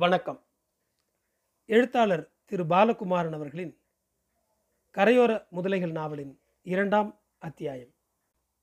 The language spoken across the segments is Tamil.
வணக்கம். எழுத்தாளர் திரு பாலகுமாரன் அவர்களின் கரையோர முதலைகள் நாவலின் இரண்டாம் அத்தியாயம்.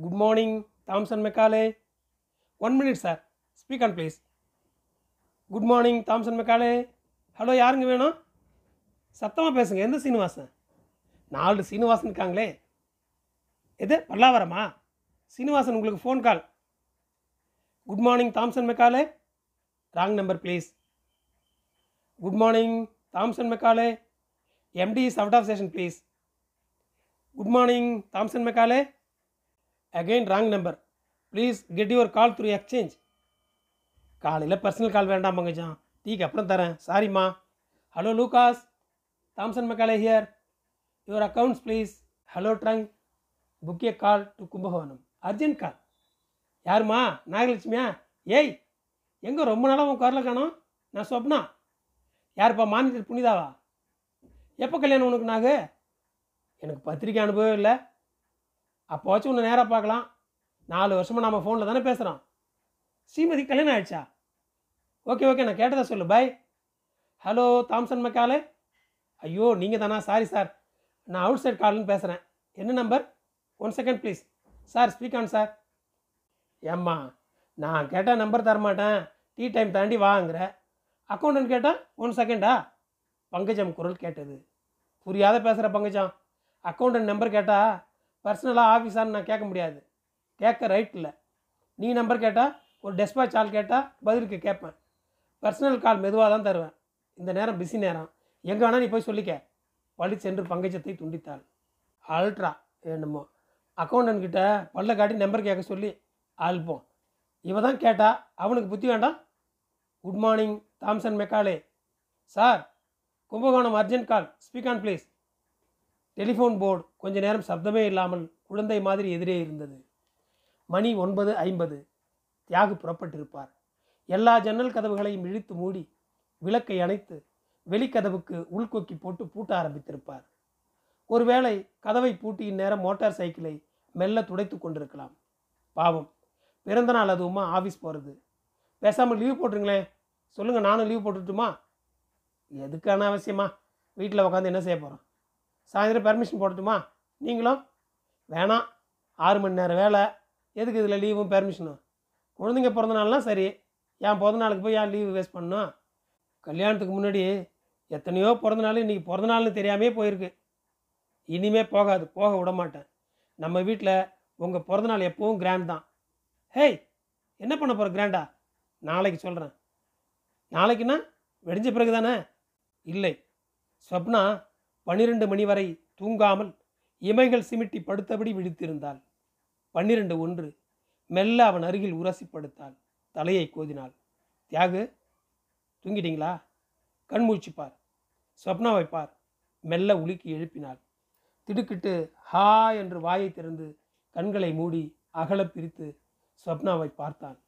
Good morning Thompson Macaulay one minute sir speak on please good morning Thompson Macaulay hello யாருங்க வேணும்? சத்தமாக பேசுங்க. எந்த சீனிவாசன்? நாலு சீனிவாசன் இருக்காங்களே. எது? பல்லாவரமா? சீனிவாசன் உங்களுக்கு phone call good morning Thompson Macaulay wrong number please good morning Thompson Macaulay MD is out of station please good morning Thompson Macaulay again wrong number please get your call through exchange காலையில் பர்சனல் கால் வேண்டாம் மங்கஜான் டீக்கு அப்புறம் தரேன். சாரிம்மா hello Lucas Thompson Macaulay here your accounts please hello trunk book a call to Kumbakonam urgent call யாரும்மா நாகலட்சுமியா? ஏய் எங்கே ரொம்ப நாளாக உன் காரில் காணோம்? நான் சொப்னா? யாருப்பா மாநிலத்தில் புனிதாவா? எப்போ கல்யாணம் உனக்கு நாகு? எனக்கு பத்திரிக்கை அனுபவம் இல்லை. அப்போச்சும் உன்னை நேராக பார்க்கலாம். நாலு வருஷமாக நம்ம ஃபோனில் தானே பேசுகிறோம் ஸ்ரீமதி கல்யாணம் ஆயிடுச்சா? ஓகே ஓகே நான் கேட்டதை சொல்லு பாய் ஹலோ தாம்சன் மக்காலே. ஐயோ நீங்கள் தானா? சாரி சார் நான் அவுட் சைட் கால்னு பேசுகிறேன் என்ன number one second please sir speak on sir ஏம்மா நான் கேட்டால் நம்பர் தரமாட்டேன். டீ டைம் தாண்டி வாங்குறேன் அக்கௌண்டன்ட் கேட்டால் ஒன் செகண்டா பங்கஜம் குரல் கேட்டது. புரியாத பேசுகிற பங்கஜம். அக்கௌண்டன்ட் நம்பர் கேட்டால் பர்சனலாக ஆஃபீஸான்னு நான் கேட்க முடியாது. கேட்க ரைட் இல்லை. நீ நம்பர் கேட்டால் ஒரு டெஸ்பாச் ஆள் கேட்டால் பதிலுக்கு கேட்பேன். பர்சனல் கால் மெதுவாக தான் தருவேன். இந்த நேரம் பிஸி நேரம். எங்கே வேணால் நீ போய் சொல்லிக்க. வழி சென்று பங்கஜத்தை துண்டித்தாள். அல்ட்ரா. என்னமோ. அக்கௌண்டன்ட் கிட்ட பல்ல காட்டி நம்பர் கேட்க சொல்லி அல்போம். இவ தான் கேட்டா அவனுக்கு புத்தி வேண்டாம்? Good morning. Thompson Macaulay. Sir Kumbakonam urgent call. Speak on please telephone board. கொஞ்ச நேரம் சப்தமே இல்லாமல் குழந்தை மாதிரி எதிரே இருந்தது. மணி ஒன்பது ஐம்பது. தியாகு புறப்பட்டிருப்பார். எல்லா ஜன்னல் கதவுகளையும் இழுத்து மூடி விளக்கை அணைத்து வெளிக்கதவுக்கு உள்கொக்கி போட்டு பூட்ட ஆரம்பித்திருப்பார். ஒருவேளை கதவை பூட்டி இந்நேரம் மோட்டார் சைக்கிளை மெல்ல துடைத்து கொண்டிருக்கலாம். பாவம். பிறந்த நாள் அதுவுமா ஆஃபீஸ் போகிறது பேசாமல் லீவ் போட்டுருங்களேன். சொல்லுங்கள் நானும் லீவ் போட்டுட்டுமா? எதுக்கான அவசியமா? வீட்டில் உட்காந்து என்ன செய்ய போகிறோம் சாயந்தரம் பெர்மிஷன் போடட்டுமா? நீங்களும்? வேணாம். ஆறு மணி நேரம் வேலை. எதுக்கு இதில் லீவும் பெர்மிஷனும் குழந்தைங்க பிறந்த சரி. என் பிறந்த நாளுக்கு போய் ஏன் லீவு வேஸ்ட் பண்ணணும்? கல்யாணத்துக்கு முன்னாடி எத்தனையோ பிறந்த நாள் இன்றைக்கி பிறந்த நாள்னு தெரியாமே போயிருக்கு. இனிமே போகாது. போக விட மாட்டேன். நம்ம வீட்டில் உங்கள் பிறந்தநாள் எப்பவும் கிராண்ட் தான். ஹேய் என்ன பண்ண போகிற கிராண்டா நாளைக்கு சொல்கிறேன் நாளைக்குன்னா வெடிஞ்ச பிறகு தானே இல்லை. ஸ்வப்னா பன்னிரெண்டு மணி வரை தூங்காமல் இமைகள் சிமிட்டி படுத்தபடி விழித்திருந்தாள். பன்னிரண்டு ஒன்று. மெல்ல அவன் அருகில் உரசி படுத்தாள். தலையை கோதினாள். தியாகு தூங்கிட்டீங்களா? கண் பார். ஸ்வப்னாவை பார். மெல்ல உலுக்கி எழுப்பினாள். திடுக்கிட்டு ஹா என்று வாயை திறந்து கண்களை மூடி அகல பிரித்து ஸ்வப்னாவை பார்த்தான்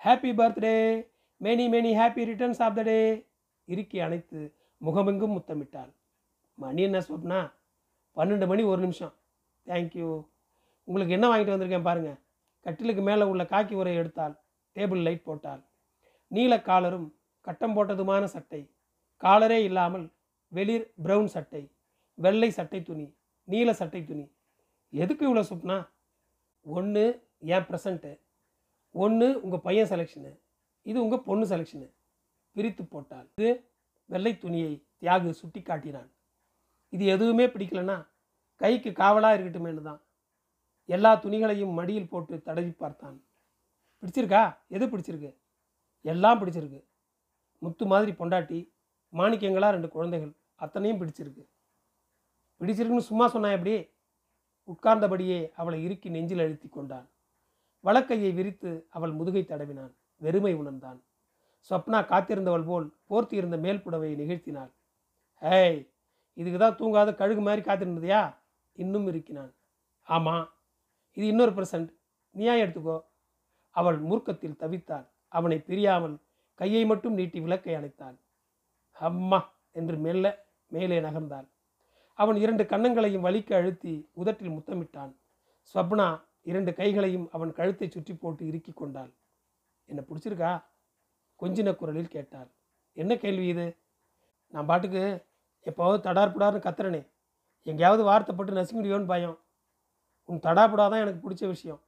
happy birthday! Many many happy returns of the day இறுக்கி அணைத்து முகமெங்கும் முத்தமிட்டாள். மணி என்ன சொப்னா பன்னெண்டு மணி ஒரு நிமிஷம். தேங்க்யூ உங்களுக்கு என்ன வாங்கிட்டு வந்திருக்கேன் பாருங்கள் கட்டிலுக்கு மேலே உள்ள காக்கி உரையை எடுத்தாள். டேபிள் லைட் போட்டாள். நீல காலரும் கட்டம் போட்டதுமான சட்டை. காலரே இல்லாமல் வெளிர் ப்ரௌன் சட்டை. வெள்ளை சட்டை துணி. நீல சட்டை துணி. எதுக்கு இவ்வளோ சுப்னா ஒன்று என் ப்ரெசண்ட்டு ஒன்று உங்கள் பையன் செலெக்ஷனு இது உங்கள் பொண்ணு செலெக்ஷனு பிரித்து போட்டால் இது வெள்ளை துணியை தியாகு சுட்டி காட்டினான் இது எதுவுமே பிடிக்கலன்னா கைக்கு காவலாக இருக்கட்டுமேனு தான். எல்லா துணிகளையும் மடியில் போட்டு தடவி பார்த்தான். பிடிச்சிருக்கா? எது பிடிச்சிருக்கு? எல்லாம் பிடிச்சிருக்கு. முத்து மாதிரி பொண்டாட்டி மாணிக்கங்களா ரெண்டு குழந்தைகள் அத்தனையும் பிடிச்சிருக்கு. பிடிச்சிருக்குன்னு சும்மா சொன்னா எப்படி? உட்கார்ந்தபடியே அவளை இறுக்கி நெஞ்சில் அழுத்தி கொண்டான் வழக்கையை விரித்து அவள் முதுகை தடவினான். வெறுமை உணர்ந்தான். ஸ்வப்னா காத்திருந்தவள் போல் போர்த்தி இருந்த மேல் புடவையை நிகழ்த்தினாள். ஏய் இதுக்கு தான் தூங்காத கழுகு மாதிரி காத்திருந்ததையா? இன்னும் இருக்கினான் ஆமாம் இது இன்னொரு பிரசன்ட். நீயா எடுத்துக்கோ. அவள் மூர்க்கத்தில் தவித்தாள். அவனை பிரியாமல் கையை மட்டும் நீட்டி விளக்கை அணைத்தாள். அம்மா என்று மெல்ல மேலே நகர்ந்தாள். அவன் இரண்டு கன்னங்களையும் வலிக்க அழுத்தி உதட்டில் முத்தமிட்டான். ஸ்வப்னா இரண்டு கைகளையும் அவன் கழுத்தை சுற்றி போட்டு இறுக்கி கொண்டாள். என்னை பிடிச்சிருக்கா? கொஞ்சின குரலில் கேட்டார் என்ன கேள்வி இது? நான் பாட்டுக்கு எப்போவாவது தடார் புடார்னு கத்துறனே. எங்கேயாவது வார்த்தைப்பட்டு நசுங்கிடுவோன்னு பயம். உன் தடாபுடா தான் எனக்கு பிடிச்ச விஷயம்.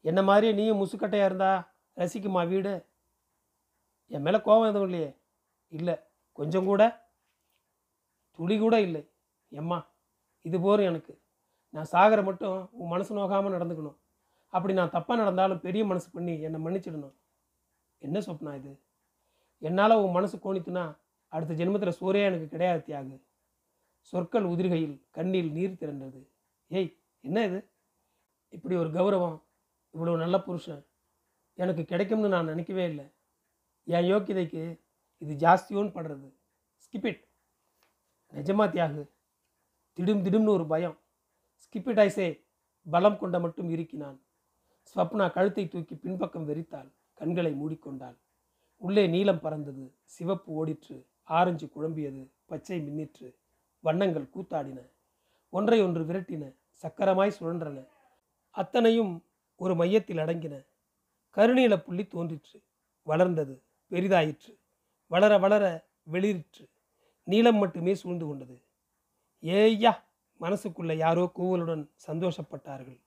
என்ன மாதிரியே நீயும் முசுக்கட்டையாக இருந்தா ரசிக்குமா வீடு? என் மேலே கோபம் எதுவும் இல்லையே. இல்லை. கொஞ்சம் கூட. துளி கூட இல்லை. எம்மா இது போரும் எனக்கு. நான் சாகிற மட்டும் உன் மனசு நோகாமல் நடந்துக்கணும். அப்படி நான் தப்பாக நடந்தாலும் பெரிய மனசு பண்ணி என்னை மன்னிச்சிடணும். என்ன சொப்னா இது? என்னால் உன் மனசு கோணித்துனா அடுத்த ஜென்மத்தில் சூரியா எனக்கு கிடையாது தியாகு. சொற்கள் உதிர்கையில் கண்ணில் நீர் திரண்டது. ஏய் என்ன இது? இப்படி ஒரு கௌரவம் இவ்வளோ நல்ல புருஷன் எனக்கு கிடைக்கும்னு நான் நினைக்கவே இல்லை. என் யோக்கியதைக்கு இது ஜாஸ்தியோன்னு படுறது. ஸ்கிப்பிட் நிஜமா தியாகு. திடும் திடும்னு ஒரு பயம். ஸ்கிப்பிட் ஐசே பலம் கொண்ட மட்டும் இருக்கினான் ஸ்வப்னா கழுத்தை தூக்கி பின்பக்கம் வெறித்தாள். கண்களை மூடிக்கொண்டாள். உள்ளே நீலம் பறந்தது. சிவப்பு ஓடிற்று. ஆரஞ்சு குழம்பியது. பச்சை மின்னிற்று. வண்ணங்கள் கூத்தாடின. ஒன்றை ஒன்று விரட்டின. சக்கரமாய் சுழன்றன. அத்தனையும் ஒரு மையத்தில் அடங்கின. கருநீல புள்ளி தோன்றிற்று. வளர்ந்தது. பெரிதாயிற்று. வளர வளர வெளிரிற்று நீளம் மட்டுமே சூழ்ந்து கொண்டது. ஏய்யா! மனசுக்குள்ள யாரோ கூவலுடன் சந்தோஷப்பட்டார்கள்.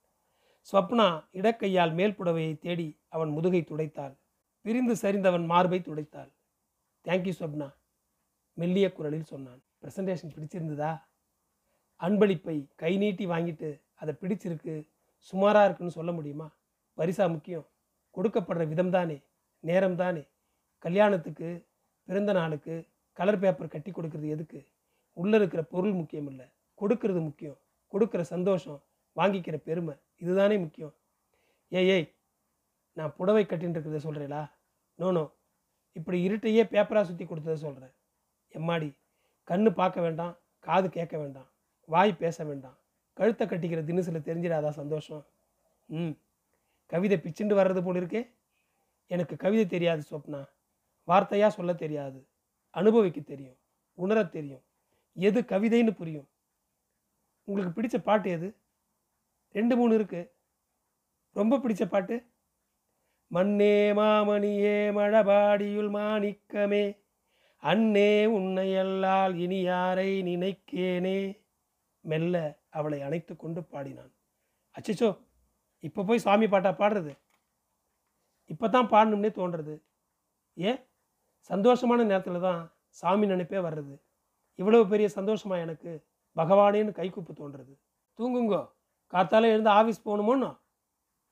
ஸ்வப்னா இடக்கையால் மேல் புடவையை தேடி அவன் முதுகை துடைத்தாள். பிரிந்து சரிந்தவன் மார்பை துடைத்தாள். தேங்க்யூ ஸ்வப்னா மெல்லிய குரலில் சொன்னான். ப்ரெசன்டேஷன் பிடிச்சிருந்ததா? அன்பளிப்பை கை நீட்டி வாங்கிட்டு அதை பிடிச்சிருக்கு சுமாராக இருக்குன்னு சொல்ல முடியுமா? பரிசா முக்கியம். கொடுக்கப்படுற விதம் தானே நேரம் தானே. கல்யாணத்துக்கு பிறந்த நாளுக்கு கலர் பேப்பர் கட்டி கொடுக்கறது எதுக்கு? உள்ளே இருக்கிற பொருள் முக்கியம் இல்லை கொடுக்கறது முக்கியம். கொடுக்குற சந்தோஷம் வாங்கிக்கிற பெருமை. இதுதானே முக்கியம். ஏய் ஏய் நான் புடவை கட்டின்னு இருக்கிறத சொல்கிறேளா நோ நோ. இப்படி இருட்டையே பேப்பராக சுற்றி கொடுத்ததை சொல்கிறேன் எம்மாடி கண்ணு பார்க்க வேண்டாம் காது கேட்க வேண்டாம் வாய் பேச வேண்டாம். கழுத்தை கட்டிக்கிற தினசில் தெரிஞ்சிடாதா சந்தோஷம்? ம். கவிதை பிச்சுண்டு வர்றது போல இருக்கே. எனக்கு கவிதை தெரியாது சொப்னா. வார்த்தையாக சொல்ல தெரியாது. அனுபவிக்க தெரியும். உணர தெரியும். எது கவிதைன்னு புரியும். உங்களுக்கு பிடிச்ச பாட்டு எது? ரெண்டு மூணு இருக்குது ரொம்ப பிடிச்ச பாட்டு. மண்ணே மாமணியே மழபாடியுள் மாணிக்கமே அன்னே உன்னை அல்லால் இனி யாரை நினைக்கேனே மெல்ல அவளை அணைத்து கொண்டு பாடினான். அச்சோ இப்போ போய் சாமி பாட்டா பாடுறது? இப்போ தான் பாடணும்னே தோன்றது. ஏன் சந்தோஷமான நேரத்தில் தான் சாமி நினைப்பே வர்றது. இவ்வளவு பெரிய சந்தோஷமா எனக்கு பகவானேன்னு கைக்கூப்பு தோன்றது. தூங்குங்கோ. காத்தால எழுந்து ஆஃபீஸ் போகணுமோன்னா?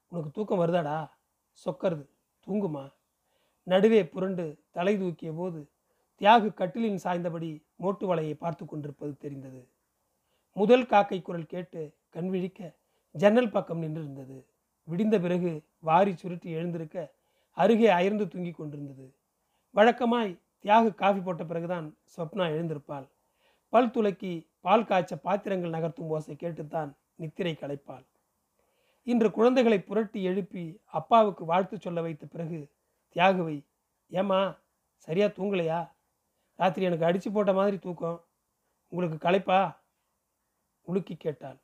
உனக்கு தூக்கம் வருதாடா? சொக்கருது தூங்குமா? நடுவே புரண்டு தலை தூக்கிய போது தியாகு கட்டிலின் சாய்ந்தபடி மோட்டு வலையை பார்த்து கொண்டிருப்பது தெரிந்தது. முதல் காக்கை குரல் கேட்டு கண் விழிக்க ஜன்னல் பக்கம் நின்றிருந்தது. விடிந்த பிறகு வாரி சுருட்டி எழுந்திருக்க அருகே அயர்ந்து தூங்கிக் கொண்டிருந்தது. வழக்கமாய் தியாகு காஃபி போட்ட பிறகுதான் ஸ்வப்னா எழுந்திருப்பாள். பல் துளக்கி பால் காய்ச்ச பாத்திரங்கள் நகர்த்தும் ஓசை கேட்டுத்தான் நித்திரை களைப்பாள். இன்று குழந்தைகளை புரட்டி எழுப்பி அப்பாவுக்கு வாழ்த்து சொல்ல வைத்த பிறகு தியாகுவை ஏம்மா சரியா தூங்கலையா? ராத்திரி எனக்கு அடிச்சு போட்ட மாதிரி தூக்கம். உங்களுக்கு களைப்பா? உலுக்கி கேட்டாள்.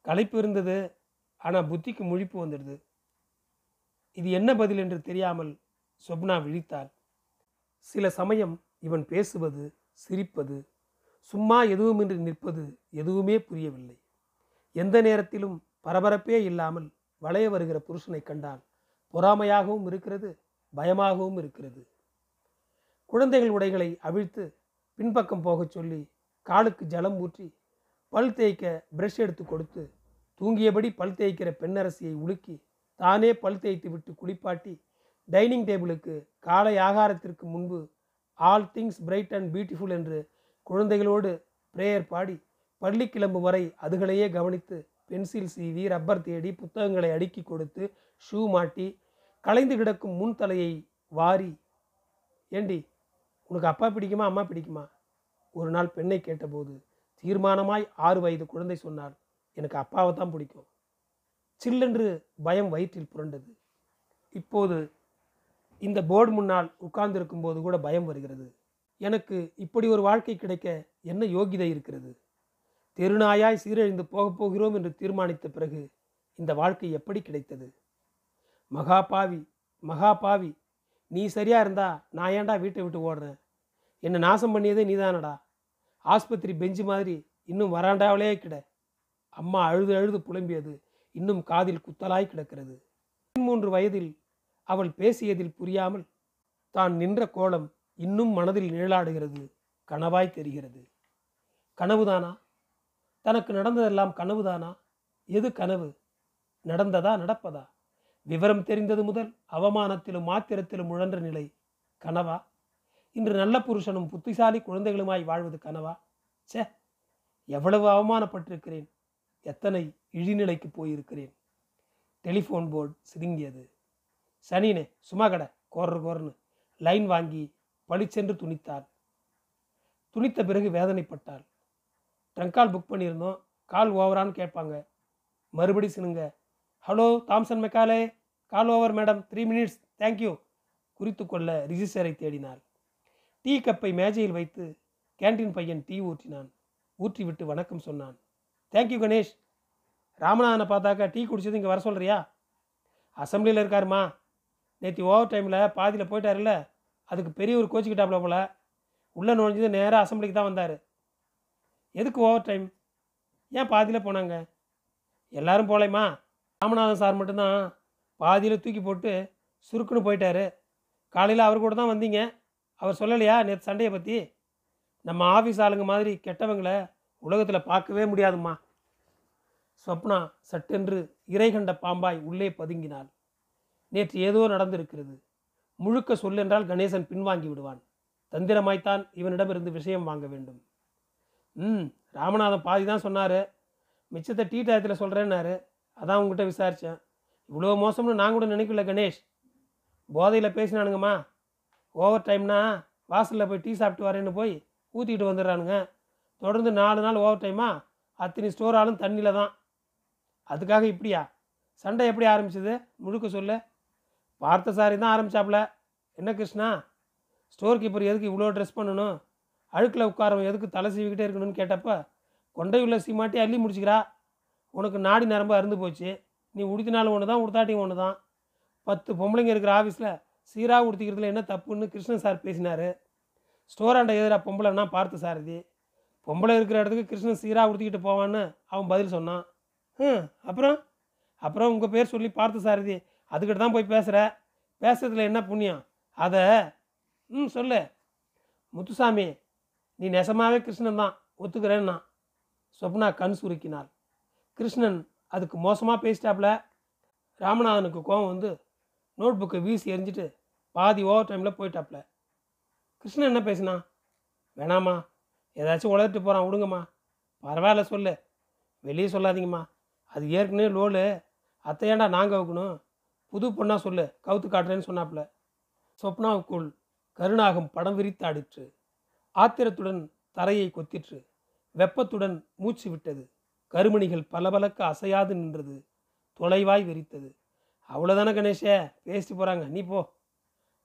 களைப்பு இருந்தது ஆனால் புத்திக்கு முழிப்பு வந்துடுது. இது என்ன பதில் என்று தெரியாமல் சொப்னா விழித்தாள். சில சமயம் இவன் பேசுவது சிரிப்பது சும்மா எதுவுமின்றி நிற்பது எதுவுமே புரியவில்லை. எந்த நேரத்திலும் பரபரப்பே இல்லாமல் வளைய வருகிற புருஷனை கண்டால் பொறாமையாகவும் இருக்கிறது பயமாகவும் இருக்கிறது. குழந்தைகள் உடைகளை அவிழ்த்து பின்பக்கம் போகச் சொல்லி காலுக்கு ஜலம் ஊற்றி பல் தேய்க்க பிரஷ் எடுத்து கொடுத்து தூங்கியபடி பல் தேய்க்கிற பெண்ணரசியை உலுக்கி தானே பல் தேய்த்து விட்டு குளிப்பாட்டி டைனிங் டேபிளுக்கு காலை ஆகாரத்திற்கு முன்பு all things bright and beautiful என்று குழந்தைகளோடு பிரேயர் பாடி பள்ளி வரை அதுகளையே கவனித்து பென்சில் சீவி ரப்பர் தேடி புத்தகங்களை அடுக்கி கொடுத்து ஷூ மாட்டி கலைந்து கிடக்கும் முன் தலையை வாரி. ஏண்டி உனக்கு அப்பா பிடிக்குமா அம்மா பிடிக்குமா? ஒரு நாள் பெண்ணை கேட்டபோது தீர்மானமாய் ஆறு வயது குழந்தை சொன்னார் எனக்கு அப்பாவை தான் பிடிக்கும். சில்லென்று பயம் வயிற்றில் புரண்டது. இப்போது இந்த போர்டு முன்னால் உட்கார்ந்திருக்கும் போது கூட பயம் வருகிறது. எனக்கு இப்படி ஒரு வாழ்க்கை கிடைக்க என்ன யோகிதை இருக்கிறது? தெருநாயாய் சீரழிந்து போகப் போகிறோம் என்று தீர்மானித்த பிறகு இந்த வாழ்க்கை எப்படி கிடைத்தது? மகா பாவி மகா பாவி நீ சரியா இருந்தா நான் ஏன்டா வீட்டை விட்டு ஓடுறேன்? என்னை நாசம் பண்ணியதே நீதானடா. ஆஸ்பத்திரி பெஞ்சு மாதிரி இன்னும் வராண்டாவிலே கிட. அம்மா அழுது அழுது புலம்பியது இன்னும் காதில் குத்தலாய் கிடக்கிறது. பதிமூன்று வயதில் அவள் பேசியதில் புரியாமல் தான் நின்ற கோலம் இன்னும் மனதில் நிழலாடுகிறது கனவாய் தெரிகிறது. கனவுதானா? தனக்கு நடந்ததெல்லாம் கனவுதானா? எது கனவு? நடந்ததா நடப்பதா? விவரம் தெரிந்தது முதல் அவமானத்திலும் ஆத்திரத்திலும் உழன்ற நிலை கனவா? இன்று நல்ல புருஷனும் புத்திசாலி குழந்தைகளுமாய் வாழ்வது கனவா? ச்சே எவ்வளவு அவமானப்பட்டிருக்கிறேன். எத்தனை இழிநிலைக்கு போயிருக்கிறேன். Telephone board சிதுங்கியது. சனினே சும்மா கடை கோர்ற கோர்னு லைன் வாங்கி பளிச்சென்று துணித்தாள். துணித்த பிறகு வேதனைப்பட்டாள். ட்ரங்கால் புக் பண்ணியிருந்தோம். கால் ஓவரான்னு கேட்பாங்க. மறுபடி சினுங்க hello Thompson Macaulay call over madam three minutes thank you குறித்து கொள்ள ரிஜிஸ்டரை தேடினாள். டீ கப்பை மேஜையில் வைத்து கேண்டீன் பையன் டீ ஊற்றினான். ஊற்றிவிட்டு வணக்கம் சொன்னான். தேங்க்யூ கணேஷ் ராமநாதனை பார்த்தாக்கா டீ குடிச்சது இங்கே வர சொல்கிறியா அசம்பிளியில் இருக்காருமா. நேற்று ஓவர் டைமில் பாதியில் போயிட்டாருல்ல. அதுக்கு பெரிய ஒரு கோச்சிக்கிட்டாப்புல போல. உள்ளே நுழைஞ்சது நேராக அசம்பிளிக்கு தான் வந்தார். எதுக்கு ஓவர் டைம் ஏன் பாதியில் போனாங்க? எல்லாரும் போகலைம்மா. ராமநாதன் சார் மட்டும்தான் பாதியில் தூக்கி போட்டு சுருக்குன்னு போயிட்டாரு. காலையில் அவர் கூட தான் வந்தீங்க. அவர் சொல்லலையா நேற்று சண்டையை பற்றி நம்ம ஆஃபீஸ் ஆளுங்க மாதிரி கெட்டவங்களை உலகத்தில் பார்க்கவே முடியாதும்மா. ஸ்வப்னா சட்டென்று இறைகண்ட பாம்பாய் உள்ளே பதுங்கினாள். நேற்று ஏதோ நடந்திருக்கிறது. முழுக்க சொல்லென்றால் கணேசன் பின்வாங்கி விடுவான். தந்திரமாய்த்தான் இவனிடமிருந்து விஷயம் வாங்க வேண்டும். ம் ராமநாதன் பாதி தான் சொன்னார். மிச்சத்தை டீ டயத்தில் சொல்கிறேன்னாரு அதான் உங்ககிட்ட விசாரித்தேன் இவ்வளோ மோசம்னு நான் கூட நினைக்கல கணேஷ். போதையில் பேசினானுங்கம்மா. ஓவர் டைம்னா வாசலில் போய் டீ சாப்பிட்டு வரேன்னு போய் ஊற்றிக்கிட்டு வந்துடுறானுங்க. தொடர்ந்து நாலு நாள் ஓவர் டைமா அத்தனை ஸ்டோர் ஆளும் தண்ணியில் தான். அதுக்காக இப்படியா? சண்டை எப்படி ஆரம்பிச்சது? முழுக்க சொல்லு. பார்த்த சாரி தான் ஆரம்பிச்சாப்புல. என்ன கிருஷ்ணா? ஸ்டோர் கீப்பர் எதுக்கு இவ்வளோ ட்ரெஸ் பண்ணணும்? அழுக்கில் உட்காரவன் எதுக்கு தலை சீவிக்கிட்டே இருக்கணும்னு கேட்டப்ப கொண்டை உள்ள சீமாட்டி அள்ளி முடிச்சுக்கிறா. உனக்கு நாடி நரம்பு அருந்து போச்சு. நீ உடுத்தினாலும் ஒன்று தான் உடுத்தாட்டி ஒன்று தான் பத்து பொம்பளைங்க இருக்கிற ஆஃபீஸில் சீராக உடுத்திக்கிறதுல என்ன தப்புன்னு கிருஷ்ணன் சார் பேசினார். ஸ்டோராண்ட எதிராக பொம்பளைன்னா பார்த்து சாரதி. பொம்பளை இருக்கிற இடத்துக்கு கிருஷ்ணன் சீராக உடுத்திக்கிட்டு போவான்னு அவன் பதில் சொன்னான். ம் அப்புறம்? அப்புறம் உங்கள் பேர் சொல்லி பார்த்து சாரதி அதுக்கிட்ட தான் போய் பேசுகிற பேசுறதுல என்ன புண்ணியம்? அதை ம் சொல்லு. முத்துசாமி நீ நெசமாகவே கிருஷ்ணன் தான் ஒத்துக்கிறேன்னா. சொப்னா கண் சுருக்கினாள். கிருஷ்ணன் அதுக்கு மோசமாக பேசிட்டாப்புல ராமநாதனுக்கு கோவம் வந்து நோட் புக்கை வீசி எரிஞ்சிட்டு பாதி ஓவர் டைமில் போயிட்டாப்புல கிருஷ்ணன் என்ன பேசினா வேணாம்மா ஏதாச்சும் உளறிட்டு போகிறான் விடுங்கம்மா. பரவாயில்ல சொல்லு. வெளியே சொல்லாதீங்கம்மா. அது ஏற்கனவே லோலு. அத்தையாண்டா நாங்கள் வைக்கணும்? புது பொண்ணாக சொல்லு கவுத்து காட்டுறேன்னு சொன்னாப்புல சொப்னாவுக்குள் கருணாகம் படம் விரித்தாடிற்று ஆத்திரத்துடன் தரையை கொத்திற்று. வெப்பத்துடன் மூச்சு விட்டது. கருமணிகள் பளபளக்க அசையாது நின்றது. தொலைவாய் வெறித்தது. அவ்வளோதானே கணேஷே பேசிட்டு போகிறாங்க நீ போ.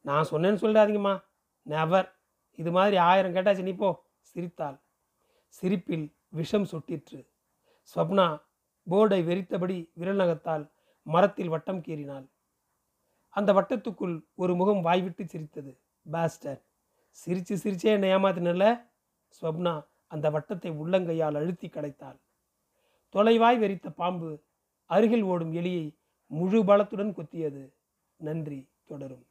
நான் சொன்னேன்னு சொல்லிடாதீங்கம்மா நெவர் இது மாதிரி ஆயிரம் கேட்டாச்சு நீ போ. சிரித்தாள். சிரிப்பில் விஷம் சொட்டிற்று. ஸ்வப்னா போர்டை வெறித்தபடி விரல் நகத்தால் மரத்தில் வட்டம் கீறினாள். அந்த வட்டத்துக்குள் ஒரு முகம் வாய்விட்டு சிரித்தது. பாஸ்டர் சிரிச்சு சிரிச்சே என்னை ஏமாத்தினல ஸ்வப்னா அந்த வட்டத்தை உள்ளங்கையால் அழுத்தி கடைத்தாள் தொலைவாய் வெறித்த பாம்பு அருகில் ஓடும் எலியை முழு பலத்துடன் கொத்தியது. நன்றி தொடரும்.